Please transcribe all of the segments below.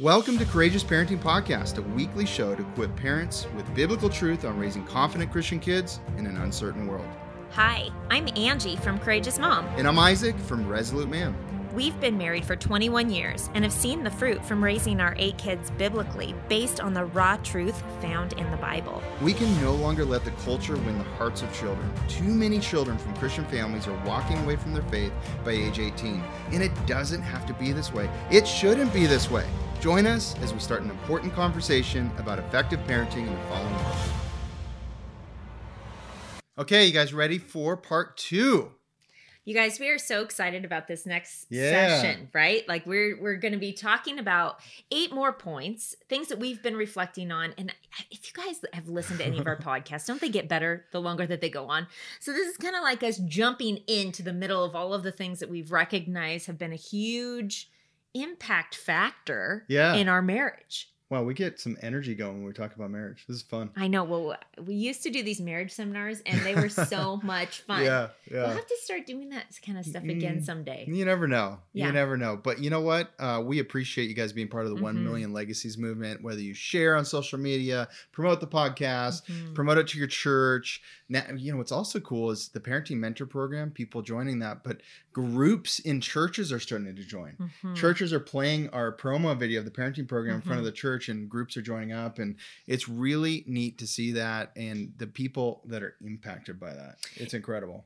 Welcome to Courageous Parenting Podcast, a weekly show to equip parents with biblical truth on raising confident Christian kids in an uncertain world. Hi, I'm Angie from Courageous Mom. And I'm Isaac from Resolute Man. We've been married for 21 years and have seen the fruit from raising our eight kids biblically based on the raw truth found in the Bible. We can no longer let the culture win the hearts of children. Too many children from Christian families are walking away from their faith by age 18. And it doesn't have to be this way. It shouldn't be this way. Join us as we start an important conversation about effective parenting in the following world. Okay, you guys ready for part two? You guys, we are so excited about this next Yeah. session, right? Like we're we're going to be talking about eight more points, things that we've been reflecting on. And if you guys have listened to any of our podcasts, don't they get better the longer that they go on? So this is kind of like us jumping into the middle of all of the things that we've recognized have been a huge impact factor Yeah. in our marriage. Wow, we get some energy going when we talk about marriage. This is fun. I know. Well, we used to do these marriage seminars, and they were so much fun. Yeah, yeah. We'll have to start doing that kind of stuff again Mm. someday. You never know. Yeah. You never know. But you know what? Uh, we appreciate you guys being part of the 1 Mhm. million legacies movement, whether you share on social media, promote the podcast, Mhm. promote it to your church. Now, you know, what's also cool is the parenting mentor program, people joining that, but groups in churches are starting to join. Mhm. Churches are playing our promo video of the parenting program in front of Mhm. the church, and groups are joining up. And it's really neat to see that and the people that are impacted by that. It's incredible.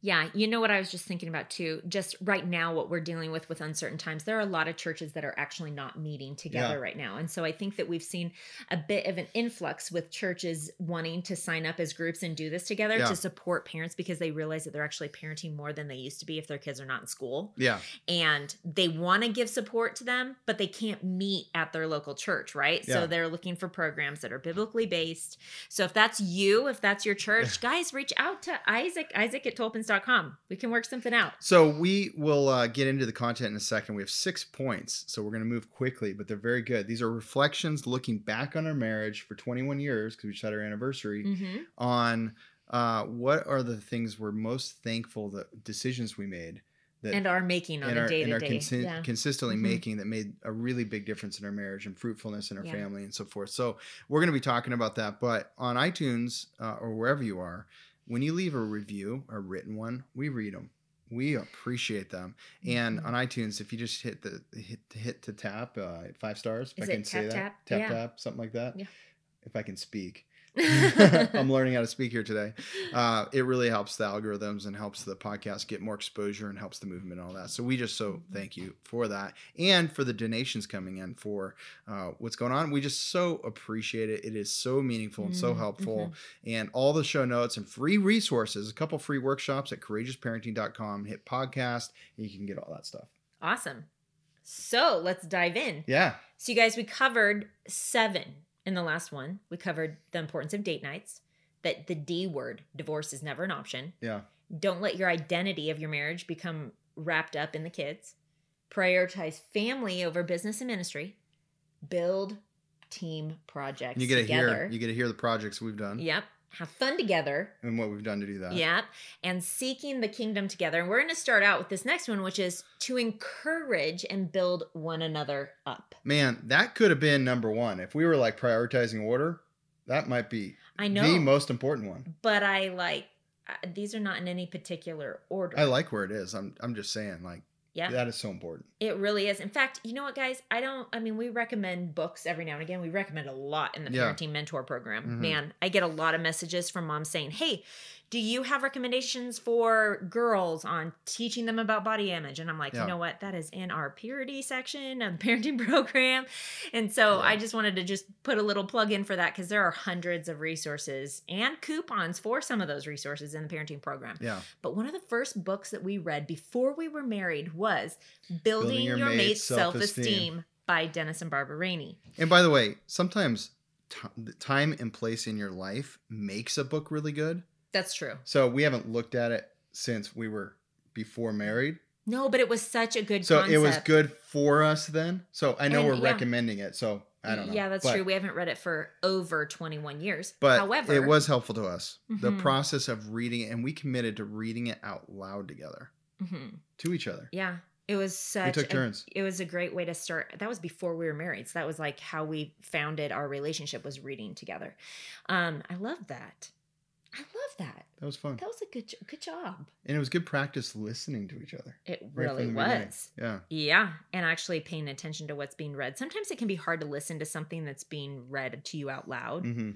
Yeah, you know what I was just thinking about too. Just right now, what we're dealing with with uncertain times, there are a lot of churches that are actually not meeting together Yeah. right now, and so I think that we've seen a bit of an influx with churches wanting to sign up as groups and do this together Yeah. to support parents because they realize that they're actually parenting more than they used to be if their kids are not in school, Yeah. and they want to give support to them, but they can't meet at their local church, right? Yeah. So they're looking for programs that are biblically based. So if that's you, if that's your church, guys, reach out to Isaac, Isaac at tolpins.com. We can work something out. So we will uh, get into the content in a second. We have six points, so we're going to move quickly, but they're very good. These are reflections looking back on our marriage for 21 years because we just had our anniversary Mm-hmm. on uh, what are the things we're most thankful that decisions we made that And are making on a day to day. consistently Mhm. making that made a really big difference in our marriage and fruitfulness in our Yeah. family and so forth. So we're going to be talking about that. But on iTunes uh, or wherever you are, when you leave a review, a written one, we read them. We appreciate them. And Mhm. on iTunes, if you just hit the hit hit to tap uh, five stars, if Is I can say that, tap? tap Yeah. tap, something like that. Yeah. If I can speak. I'm learning how to speak here today. Uh, it really helps the algorithms and helps the podcast get more exposure and helps the movement and all that. So we just so Mm-hmm. thank you for that and for the donations coming in for uh, what's going on. We just so appreciate it. It is so meaningful and so Mm, helpful. And all the show notes and free resources, a couple free workshops at courageousparenting.com. Hit podcast and you can get all that stuff. awesome. So let's dive in. Yeah. So, you guys, we covered seven in the last one. We covered the importance of date nights, that the D word, divorce is never an option. Yeah. Don't let your identity of your marriage become wrapped up in the kids. Prioritize family over business and ministry. Build team projects you get to together. hear you get to hear the projects we've done Yep. Have fun together. and what we've done to do that. Yep. And seeking the kingdom together. And we're going to start out with this next one, which is to encourage and build one another up. Man, that could have been number one. If we were like prioritizing order, that might be I know. the most important one. but I like uh, these are not in any particular order. I like where it is. I'm I'm just saying, like yeah, that is so important. it really is. In fact, you know what, guys? I don't. I mean, we recommend books every now and again. We recommend a lot in the Yeah. parenting mentor program. Mhm. Man, I get a lot of messages from moms saying, "Hey, do you have recommendations for girls on teaching them about body image?" And I'm like, Yeah. you know what? That is in our purity section of the parenting program. And so Yeah. I just wanted to just put a little plug in for that because there are hundreds of resources and coupons for some of those resources in the parenting program. Yeah. But one of the first books that we read before we were married was Building, Building Your Your, Mate's Self-Esteem. Self-Esteem by Dennis and Barbara Rainey. And by the way, sometimes t- the time and place in your life makes a book really good. That's true. So we haven't looked at it since we were before married. No, but it was such a good So concept. it was good for us then. So I know And, we're yeah. recommending it. So I don't know. Yeah, that's But- true. We haven't read it for over 21 years. But However, it was helpful to us. The Mhm. process of reading it, and we committed to reading it out loud together Mhm. to each other. Yeah. It was such took a- turns. it was a great way to start. That was before we were married. So that was like how we founded our relationship was reading together. Um, I love that. I love that. That was fun. That was a good good job. And it was good practice listening to each other. It right really beginning. was. Yeah. Yeah, and actually paying attention to what's being read. Sometimes it can be hard to listen to something that's being read to you out loud. hmm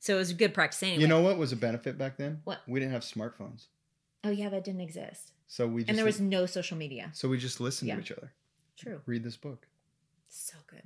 So it was a good practice anyway. You know what was a benefit back then? What? We didn't have smartphones. Oh yeah, that didn't exist. So we just and there was no social media. so we just listened Yeah. to each other. True. Read this book. So good.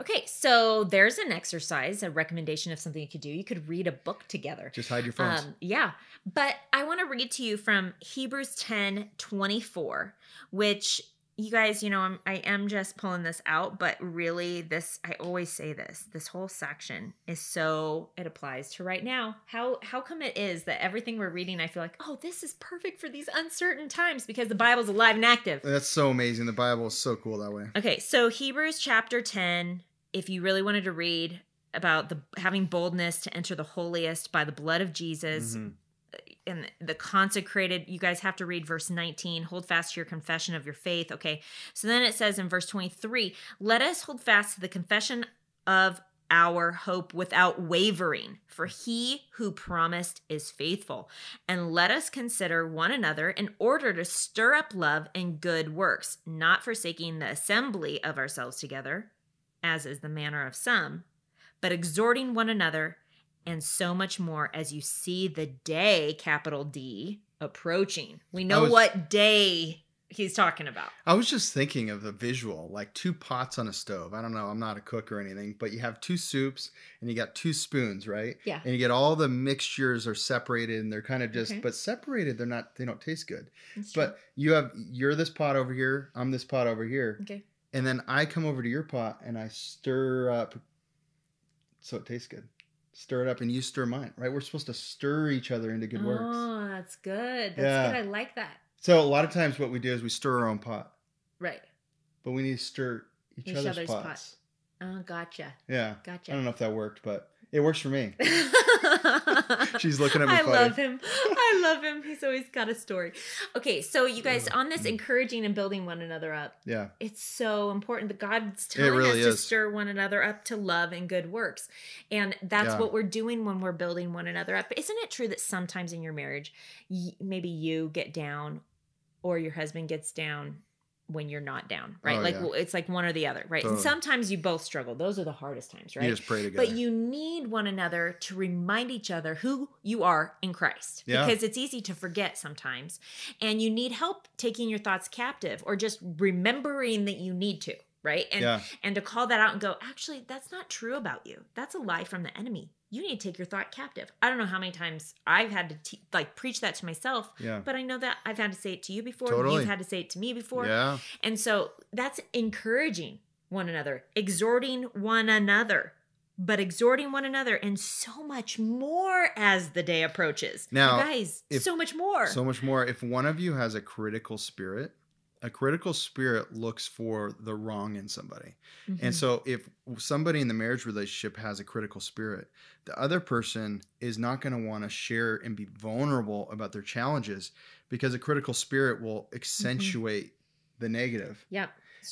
Okay, so there's an exercise, a recommendation of something you could do. You could read a book together. Just hide your phones. Um, yeah. But I want to read to you from Hebrews 10 24, which you guys, you know, I'm, I am just pulling this out, but really, this, I always say this, this whole section is so, it applies to right now. How, how come it is that everything we're reading, I feel like, oh, this is perfect for these uncertain times because the Bible's alive and active. That's so amazing. The Bible is so cool that way. Okay, so Hebrews chapter 10, if you really wanted to read about the having boldness to enter the holiest by the blood of Jesus Mhm. And the consecrated, you guys have to read verse 19, hold fast to your confession of your faith. Okay. So then it says in verse 23, let us hold fast to the confession of our hope without wavering, for he who promised is faithful. And let us consider one another in order to stir up love and good works, not forsaking the assembly of ourselves together, as is the manner of some, but exhorting one another, and so much more as you see the day, capital D, approaching. We know was- what day he's talking about. I was just thinking of the visual, like two pots on a stove. I don't know, I'm not a cook or anything, but you have two soups and you got two spoons, right? Yeah. And you get all the mixtures are separated and they're kind of just Okay. but separated, they're not they don't taste good. That's true. But you have you're this pot over here, I'm this pot over here. okay. And then I come over to your pot and I stir up so it tastes good. Stir it up and you stir mine, right? We're supposed to stir each other into good works. Oh, that's good. That's Yeah. good. I like that. So a lot of times what we do is we stir our own pot, Right. but we need to stir each, Each other's, other's pot. pots. Oh, gotcha. Yeah. Gotcha. I don't know if that worked, but it works for me. She's looking at me I funny. love him. I love him. He's always got a story. Okay, so you guys, on this encouraging and building one another up, Yeah. it's so important that God's telling really us to stir one another up to love and good works. And that's Yeah. what we're doing when we're building one another up. Isn't it true that sometimes in your marriage, maybe you get down or your husband gets down when you're not down, right? Oh, like yeah. well, it's like one or the other, right? And sometimes you both struggle. Those are the hardest times, right? You just pray together. But you need one another to remind each other who you are in Christ. Yeah. Because it's easy to forget sometimes. And you need help taking your thoughts captive or just remembering that you need to, right? And yeah. and to call that out and go, actually, that's not true about you. That's a lie from the enemy. You need to take your thought captive. I don't know how many times I've had to te- like preach that to myself, Yeah. but I know that I've had to say it to you before. Totally. You've had to say it to me before. Yeah. And so that's encouraging one another, exhorting one another, but exhorting one another, and so much more as the day approaches. You Now, guys, if- so much more. So much more. If one of you has a critical spirit, a critical spirit looks for the wrong in somebody. Mhm. And so if somebody in the marriage relationship has a critical spirit, the other person is not going to want to share and be vulnerable about their challenges because a critical spirit will accentuate the negative.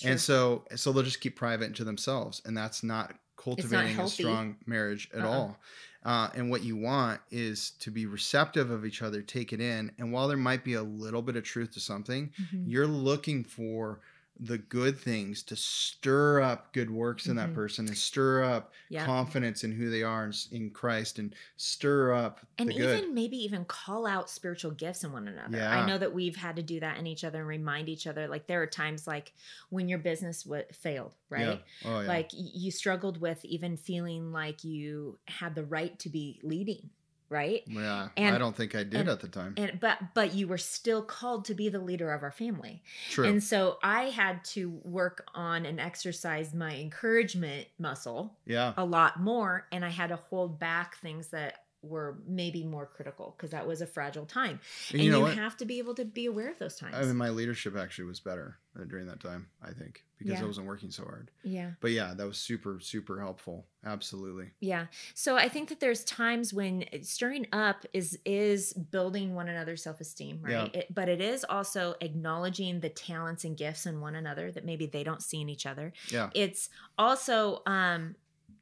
true. And so so they'll just keep private to themselves and that's not cultivating a strong marriage at Uh-uh. all. Uh, and what you want is to be receptive of each other, take it in, and while there might be a little bit of truth to something, Mhm. you're looking for the good things to stir up good works in that Mhm. person and stir up confidence in who they are in, Christ and stir up and the good. even maybe even call out spiritual gifts in one another. Yeah. I know that we've had to do that in each other and remind each other. Like there are times like when your business w- failed, right? Yeah. Oh yeah. Like you struggled with even feeling like you had the right to be leading, right? yeah. and- I don't think I did and- at the time. And but but you were still called to be the leader of our family. True. And so I had to work on and exercise my encouragement muscle yeah. a lot more and I had to hold back things that were maybe more critical because that was a fragile time. And And, you know you have to be able to be aware of those times. I mean, my leadership actually was better uh, during that time, I think, because Yeah. I wasn't working so hard. yeah. But yeah, that was super, super helpful. Absolutely. Yeah. So I think that there's times when stirring up is is building one another's self-esteem, right? It, but it is also acknowledging the talents and gifts in one another that maybe they don't see in each other. Yeah. It's also um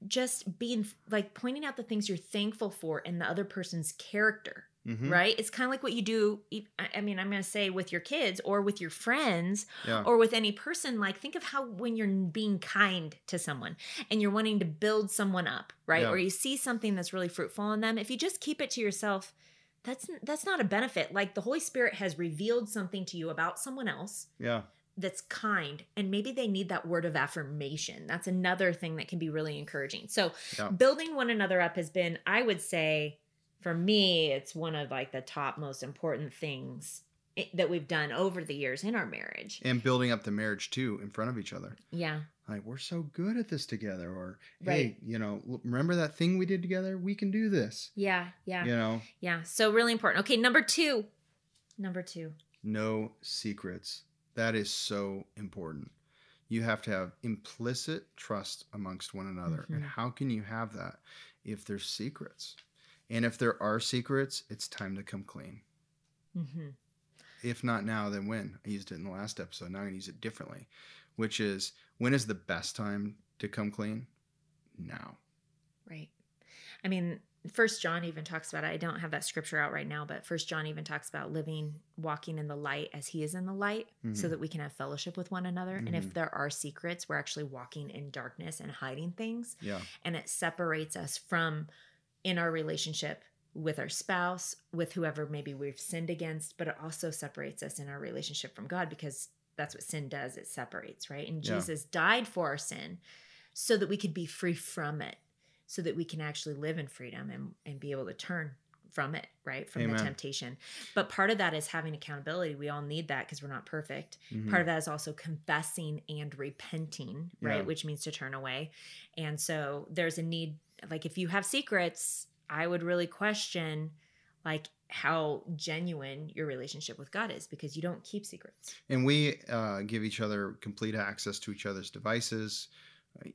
just being like pointing out the things you're thankful for in the other person's character. hmm Right? It's kind of like what you do. I mean, I'm going to say with your kids or with your friends Yeah. or with any person like think of how when you're being kind to someone and you're wanting to build someone up right Yeah. or you see something that's really fruitful in them if you just keep it to yourself that's that's not a benefit like the holy spirit has revealed something to you about someone else yeah. That's kind and maybe they need that word of affirmation that's another thing that can be really encouraging so Yeah. building one another up has been i would say for me it's one of like the top most important things that we've done over the years in our marriage And building up the marriage too in front of each other. yeah Like, we're so good at this together. Or, Right. hey, you know, remember that thing we did together? We can do this. yeah yeah You know, yeah so really important okay number two number two no secrets. That is so important. You have to have implicit trust amongst one another. And Mhm. how can you have that if there's secrets? And if there are secrets, it's time to come clean. mm-hmm. If not now, then when? I used it in the last episode. Now I'm going to use it differently, which is when is the best time to come clean? Now. right i mean first john even talks about it i don't have that scripture out right now but first john even talks about living walking in the light as he is in the light so Mhm. that we can have fellowship with one another and if Mhm. there are secrets we're actually walking in darkness and hiding things Yeah. and it separates us from in our relationship with our spouse with whoever maybe we've sinned against but it also separates us in our relationship from god because that's what sin does it separates right and Yeah. jesus died for our sin so that we could be free from it so that we can actually live in freedom and, and be able to turn from it right? From Amen. the temptation. But part of that is having accountability. We all need that because we're not perfect. Mhm. part of that is also confessing and repenting right? Yeah. which means to turn away. And so there's a need like if you have secrets i would really question like how genuine your relationship with god is because you don't keep secrets. And we uh, give each other complete access to each other's devices,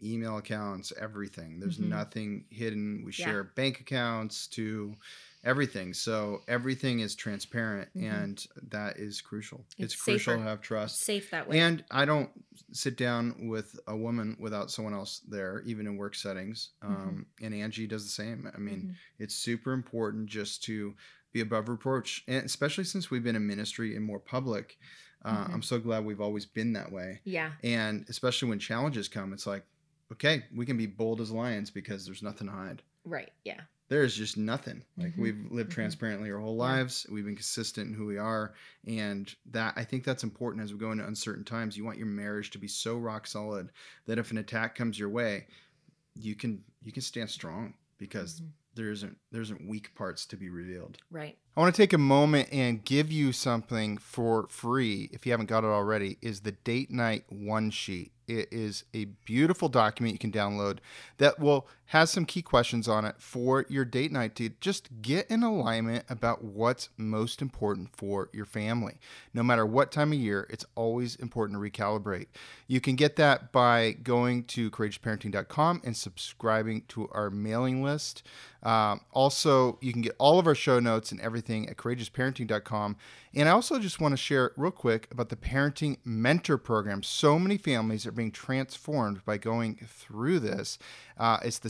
email accounts, everything. There's Mhm. nothing hidden. We Yeah. share bank accounts to everything. So everything is transparent, Mhm. and that is crucial. It's, It's crucial to have trust. safe that way And I don't sit down with a woman without someone else there, even in work settings. Um, And Angie does the same. I mean, Mhm. it's super important just to be above reproach, and especially since we've been in ministry and more public. Uh, Mhm. I'm so glad we've always been that way. yeah And especially when challenges come, it's like, okay, we can be bold as lions because there's nothing to hide. right yeah There's just nothing. Like Mhm. we've lived Mhm. transparently our whole Yeah. lives. We've been consistent in who we are, and that I think that's important as we go into uncertain times. You want your marriage to be so rock solid that if an attack comes your way, you can you can stand strong because Mhm. There isn't there isn't weak parts to be revealed. right I want to take a moment and give you something for free if you haven't got it already is the date night one sheet. It is a beautiful document you can download that will has some key questions on it for your date night to just get in alignment about what's most important for your family. No matter what time of year, it's always important to recalibrate. You can get that by going to courageousparenting.com and subscribing to our mailing list. Um, also, you can get all of our show notes and everything at courageousparenting.com. And I also just want to share real quick about the Parenting Mentor Program. So many families are being transformed by going through this. Uh, it's the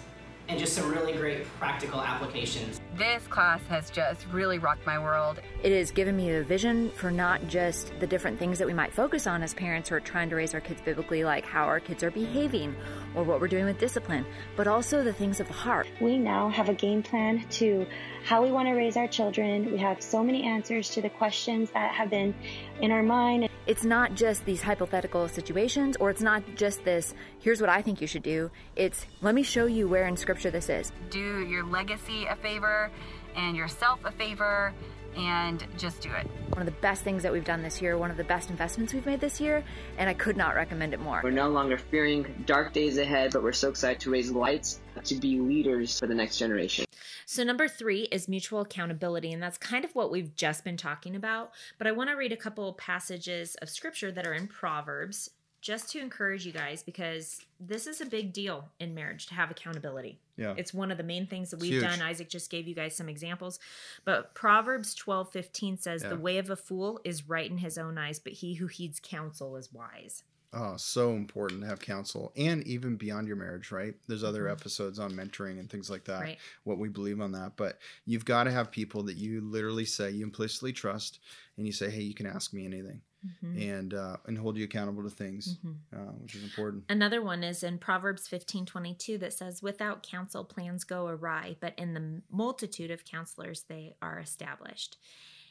and just some really great practical applications. This class has just really rocked my world. It has given me a vision for not just the different things that we might focus on as parents who are trying to raise our kids biblically, like how our kids are behaving or what we're doing with discipline, but also the things of the heart. We now have a game plan to how we want to raise our children. We have so many answers to the questions that have been in our mind. It's not just these hypothetical situations, or it's not just this, here's what I think you should do. It's, let me show you where in Scripture this is. Do your legacy a favor and yourself a favor and just do it. One of the best things that we've done this year, one of the best investments we've made this year, and I could not recommend it more. We're no longer fearing dark days ahead, but we're so excited to raise lights to be leaders for the next generation. So, number three is mutual accountability, and that's kind of what we've just been talking about. But I want to read a couple passages of scripture that are in Proverbs just to encourage you guys because this is a big deal in marriage to have accountability. Yeah. It's one of the main things that we've huge. done. Isaac just gave you guys some examples. But Proverbs twelve fifteen says, Yeah. The way of a fool is right in his own eyes, but he who heeds counsel is wise. Oh, so important to have counsel and even beyond your marriage, right? There's other Mhm. episodes on mentoring and things like that, Right. what we believe on that. But you've got to have people that you literally say, you implicitly trust, and you say, hey, you can ask me anything. Mhm. And uh, and hold you accountable to things, Mhm. uh, which is important. Another one is in Proverbs fifteen twenty two that says, Without counsel, plans go awry, but in the multitude of counselors, they are established.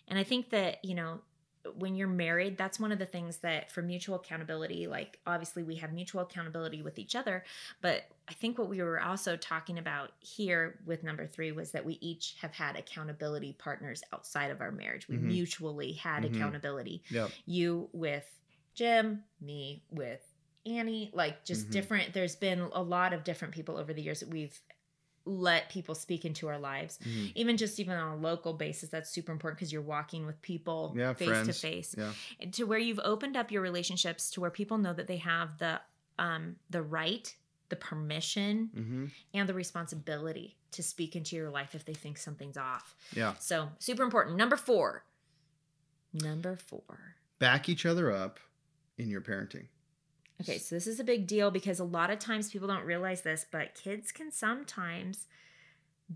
And I think that, you know, when you're married, that's one of the things that for mutual accountability, like obviously we have mutual accountability with each other, but I think what we were also talking about here with number three was that we each have had accountability partners outside of our marriage. We Mhm. mutually had Mhm. accountability Yep. you with Jim, me with Annie, like just Mhm. different. There's been a lot of different people over the years that we've let people speak into our lives. Mhm. Even just even on a local basis, that's super important because you're walking with people Yeah, face to face. Yeah. To where you've opened up your relationships to where people know that they have the um the right, the permission, hmm and the responsibility to speak into your life if they think something's off. Yeah. So super important. Number four. Number four. Back each other up in your parenting. Okay, so this is a big deal because a lot of times people don't realize this, but kids can sometimes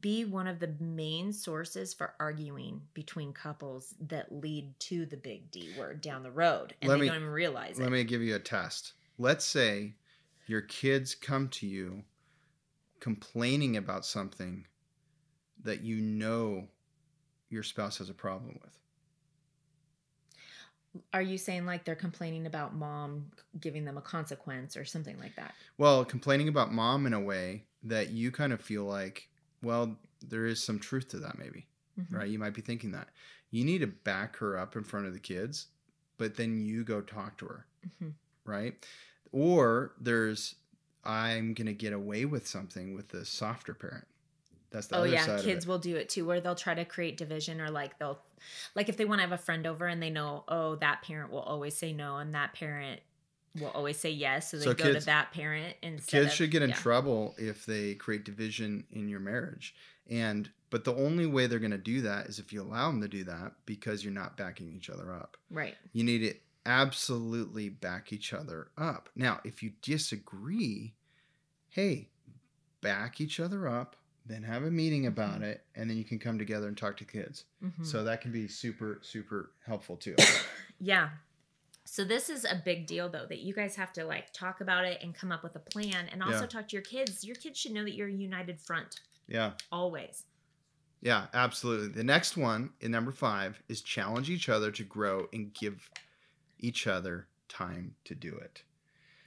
be one of the main sources for arguing between couples that lead to the big D word down the road. And Let they me- don't even realize Let it. me give you a test. Let's say your kids come to you complaining about something that you know your spouse has a problem with. Are you saying like they're complaining about mom giving them a consequence or something like that? Well, complaining about mom in a way that you kind of feel like, well, there is some truth to that, maybe, Mhm. right? You might be thinking that. You need to back her up in front of the kids, but then you go talk to her, Mhm. right? Or there's, I'm going to get away with something with the softer parent. That's the oh yeah, kids will do it too, where they'll try to create division or like they'll, like if they want to have a friend over and they know, oh, that parent will always say no and that parent will always say yes, so they So go kids- to that parent instead. kids of- should get in yeah. trouble if they create division in your marriage and but the only way they're going to do that is if you allow them to do that because you're not backing each other up Right. you need to absolutely back each other up now if you disagree hey back each other up then have a meeting about Mhm. it and then you can come together and talk to kids Mhm. so that can be super super helpful too Yeah. So this is a big deal though that you guys have to like talk about it and come up with a plan and also Yeah. talk to your kids. Your kids should know that you're a united front yeah always. Yeah, absolutely. The next one in number five is challenge each other to grow and give each other time to do it.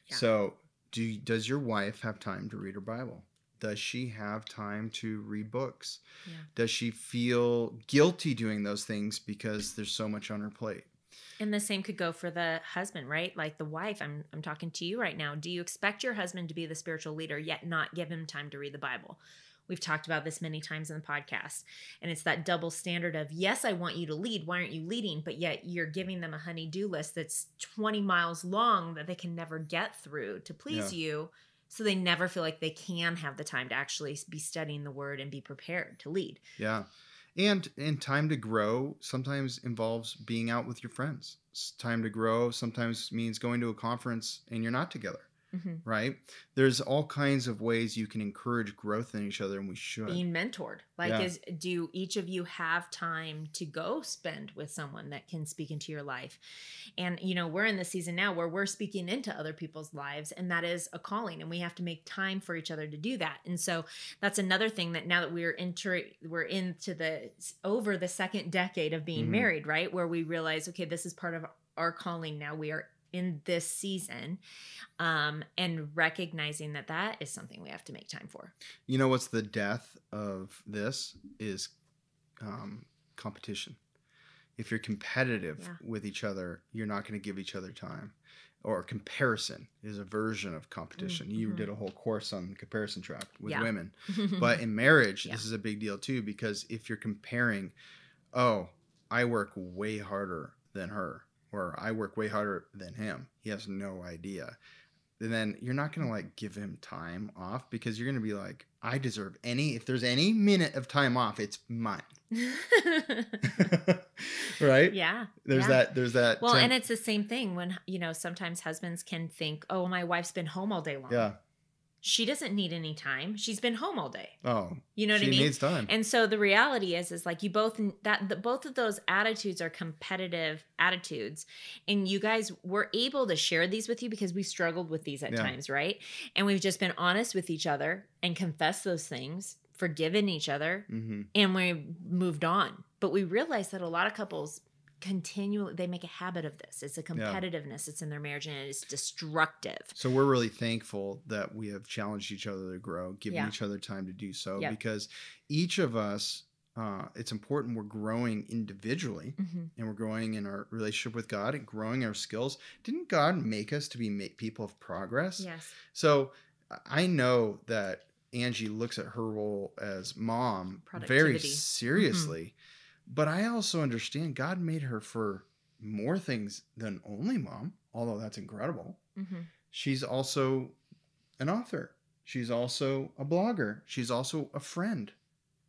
Yeah. So, do does your wife have time to read her Bible? Does she have time to read books? Yeah. Does she feel guilty doing those things because there's so much on her plate? And the same could go for the husband, right? Like the wife, I'm I'm talking to you right now. Do you expect your husband to be the spiritual leader yet not give him time to read the Bible? We've talked about this many times in the podcast. And it's that double standard of, yes, I want you to lead. Why aren't you leading? But yet you're giving them a honey-do list that's 20 miles long that they can never get through to please you. So they never feel like they can have the time to actually be studying the word and be prepared to lead. Yeah. And and time to grow sometimes involves being out with your friends. Time to grow sometimes means going to a conference and you're not together. Mhm. right? There's all kinds of ways you can encourage growth in each other, and we should. being mentored like Yeah. is do each of you have time to go spend with someone that can speak into your life and you know we're in the season now where we're speaking into other people's lives and that is a calling and we have to make time for each other to do that and so that's another thing that now that we're into we're into the over the second decade of being Mhm. married right where we realize okay this is part of our calling now we are in this season um and recognizing that that is something we have to make time for You know what's the death of this is um, competition. If you're competitive Yeah. with each other, you're not going to give each other time. Or comparison is a version of competition. You Mhm. did a whole course on comparison trap with Yeah. women. But in marriage, Yeah. this is a big deal too because if you're comparing, oh, I work way harder than her, or I work way harder than him, he has no idea. And then you're not gonna like give him time off because you're gonna be like, I deserve any. If there's any minute of time off, it's mine. right? yeah There's yeah. that. There's that. well ten- and it's the same thing when you know sometimes husbands can think oh my wife's been home all day long yeah. She doesn't need any time. She's been home all day. Oh, you know what i mean? She needs time. and so the reality is is like you both that the, both of those attitudes are competitive attitudes. And you guys were able to share these with you because we struggled with these at Yeah. times right? And we've just been honest with each other and confessed those things forgiven each other hmm and we moved on. But we realized that a lot of couples continually they make a habit of this it's a competitiveness it's in their marriage and it is destructive So we're really thankful that we have challenged each other to grow, giving Yeah. each other time to do so, Yep. because each of us, uh, it's important we're growing individually Mhm. and we're growing in our relationship with God and growing our skills. Didn't God make us to be people of progress? yes So I know that Angie looks at her role as mom very Productivity. seriously, but I also understand God made her for more things than only mom, although that's incredible. hmm She's also an author. She's also a blogger. She's also a friend.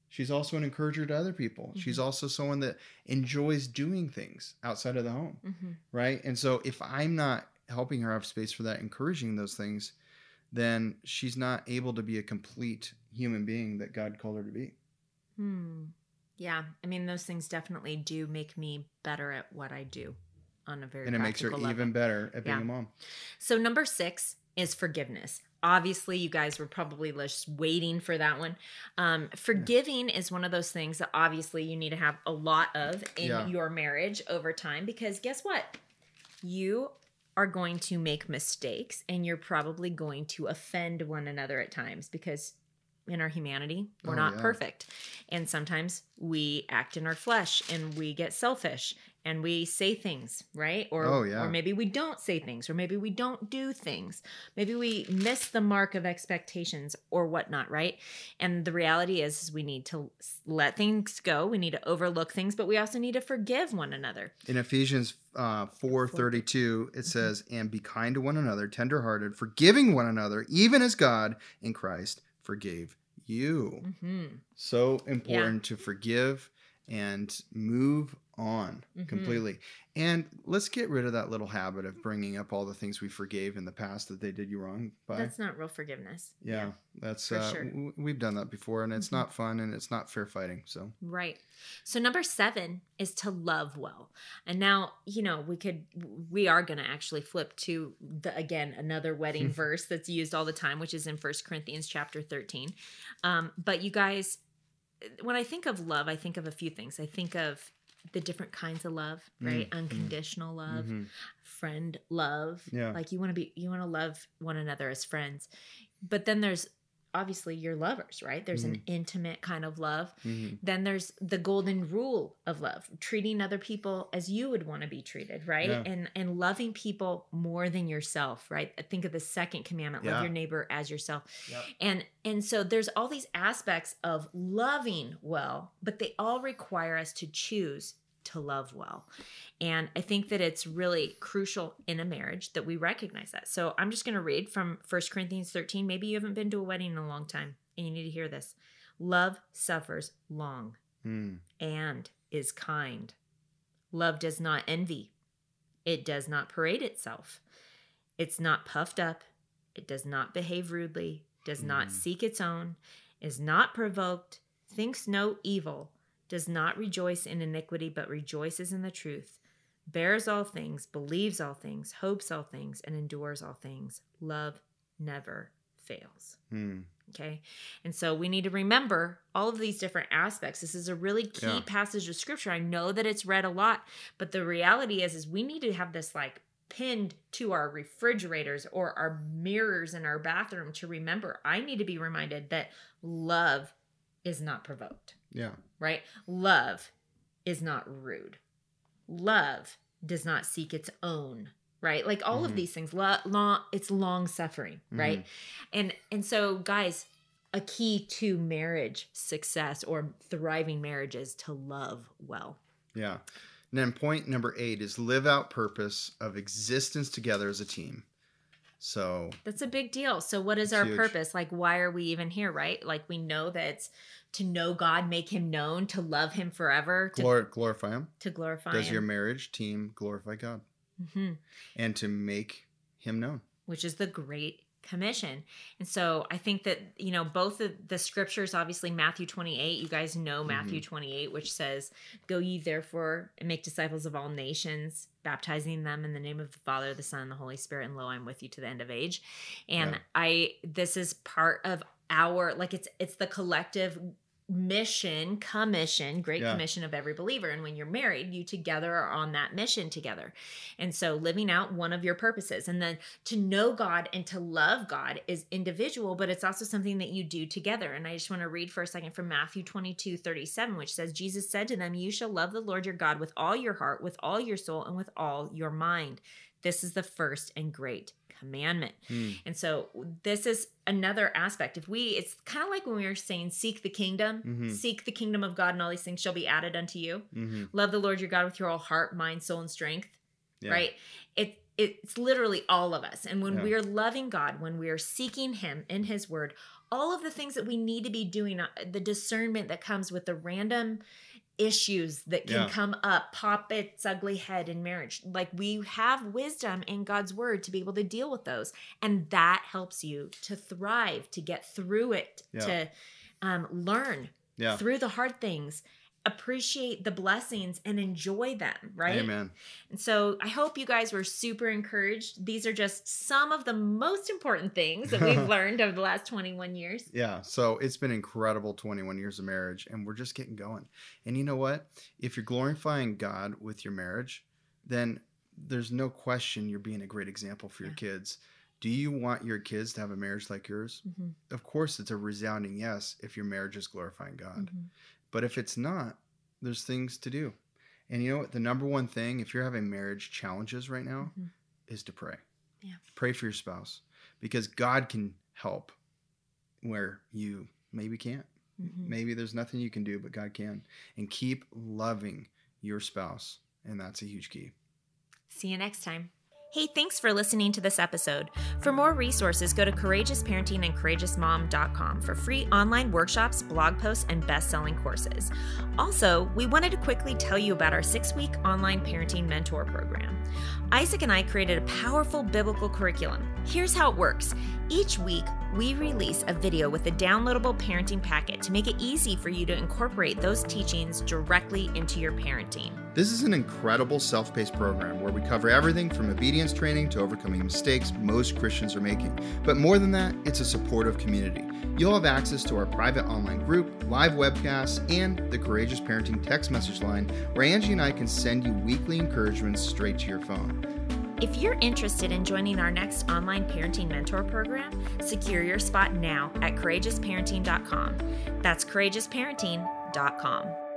She's also an encourager to other people. She's also someone that enjoys doing things outside of the home, hmm right? And so if I'm not helping her have space for that, encouraging those things, then she's not able to be a complete human being that God called her to be. Hmm. Yeah, I mean those things definitely do make me better at what I do on a very And it makes her practical even better at being Yeah. a mom. So number six is forgiveness. Obviously, you guys were probably just waiting for that one. Um, forgiving is one of those things that obviously you need to have a lot of in Yeah. your marriage over time because guess what? You are going to make mistakes and you're probably going to offend one another at times because in our humanity, we're Oh, not yeah. perfect. And sometimes we act in our flesh and we get selfish and we say things, right? Or Oh, yeah. or maybe we don't say things, or maybe we don't do things. Maybe we miss the mark of expectations or whatnot, right? And the reality is, is we need to let things go. We need to overlook things, but we also need to forgive one another. In Ephesians uh, 4.32, it says, And be kind to one another, tenderhearted, forgiving one another, even as God in Christ forgave you. hmm So important to forgive and move on Mhm. completely. And let's get rid of that little habit of bringing up all the things we forgave in the past that they did you wrong by. That's not real forgiveness. yeah, that's for uh, sure. w- we've done that before, and it's Mhm. not fun, and it's not fair fighting. So Right. So number 7 is to love well. And now, you know, we could we are going to actually flip to the again another wedding verse that's used all the time which is in First Corinthians chapter 13. Um but you guys when I think of love, I think of a few things. I think of the different kinds of love, right? Mm, mm. Unconditional love, Mhm. friend love. Yeah. Like you want to be you want to love one another as friends. But then there's obviously your lovers, right? There's an intimate kind of love. Mhm. Then there's the golden rule of love, treating other people as you would want to be treated, right? Yeah. And and loving people more than yourself, right? Think of the second commandment, love your neighbor as yourself. Yep. And and so there's all these aspects of loving well, but they all require us to choose to love well. And I think that it's really crucial in a marriage that we recognize that. So I'm just going to read from 1 Corinthians 13. Maybe you haven't been to a wedding in a long time and you need to hear this. Love suffers long Mm. and is kind. Love does not envy. It does not parade itself. It's not puffed up. It does not behave rudely, does not seek its own, is not provoked, thinks no evil, does not rejoice in iniquity, but rejoices in the truth, bears all things, believes all things, hopes all things, and endures all things. Love never fails. Hmm. Okay. And so we need to remember all of these different aspects. This is a really key Yeah. passage of scripture. I know that it's read a lot, but the reality is is we need to have this like pinned to our refrigerators or our mirrors in our bathroom to remember. I need to be reminded that love is not provoked, Yeah. right? Love is not rude. Love does not seek its own, right? Like all of Mhm. these things, lo- long it's long suffering, right? And and so guys, a key to marriage success or thriving marriage is to love well. Yeah. And then point number eight is live out purpose of existence together as a team. So That's a big deal. So what is our huge. purpose? Like why are we even here, right? Like we know that it's to know God, make him known, to love him forever, to, glor- glorify Him. to glorify Does him. your marriage team glorify God hmm and to make Him known? which is the great commission. And so I think that, you know, both of the scriptures, obviously Matthew 28, you guys know Matthew 28, which says, Go ye therefore and make disciples of all nations, baptizing them in the name of the Father, the Son, and the Holy Spirit, and lo, I'm with you to the end of age. And Yeah. I this is part of our like it's it's the collective mission commission great Yeah. commission of every believer. And when you're married you together are on that mission together. And so living out one of your purposes. And then to know god and to love god is individual but it's also something that you do together. And i just want to read for a second from matthew 22 37 which says jesus said to them you shall love the lord your god with all your heart with all your soul and with all your mind this is the first and great commandment Hmm. and so this is another aspect. If we, it's kind of like when we were saying, seek the kingdom, Mhm. seek the kingdom of God, and all these things shall be added unto you. hmm Love the Lord your God with your whole heart, mind, soul, and strength. Yeah. Right? It it's literally all of us. And when Yeah. we are loving God, when we are seeking Him in His Word, all of the things that we need to be doing, uh, the discernment that comes with the random issues that can Yeah. come up, pop its ugly head in marriage. Like we have wisdom in God's word to be able to deal with those. And that helps you to thrive, to get through it, Yeah. to um, learn Yeah. through the hard things, appreciate the blessings and enjoy them, right? Amen. And so I hope you guys were super encouraged. These are just some of the most important things that we've learned over the last 21 years. Yeah. So it's been incredible 21 years of marriage, and we're just getting going. And you know what? If you're glorifying God with your marriage, then there's no question you're being a great example for your kids. Do you want your kids to have a marriage like yours? Mhm. Of course, it's a resounding yes if your marriage is glorifying God. Mhm. But if it's not, there's things to do. And you know what? The number one thing, if you're having marriage challenges right now, Mhm. is to pray. Yeah. Pray for your spouse because God can help where you maybe can't. Mhm. Maybe there's nothing you can do, but God can. And keep loving your spouse. And that's a huge key. See you next time. Hey, thanks for listening to this episode. For more resources, go to Courageous Parenting and CourageousMom.com for free online workshops, blog posts, and best selling courses. Also, we wanted to quickly tell you about our six week online parenting mentor program. Isaac and I created a powerful biblical curriculum. Here's how it works each week, we release a video with a downloadable parenting packet to make it easy for you to incorporate those teachings directly into your parenting. This is an incredible self paced program where we cover everything from obedience training to overcoming mistakes most Christians are making. But more than that, it's a supportive community. You'll have access to our private online group, live webcasts, and the Courageous Parenting text message line where Angie and I can send you weekly encouragements straight to your phone. If you're interested in joining our next online parenting mentor program, secure your spot now at courageousparenting.com. That's courageousparenting.com.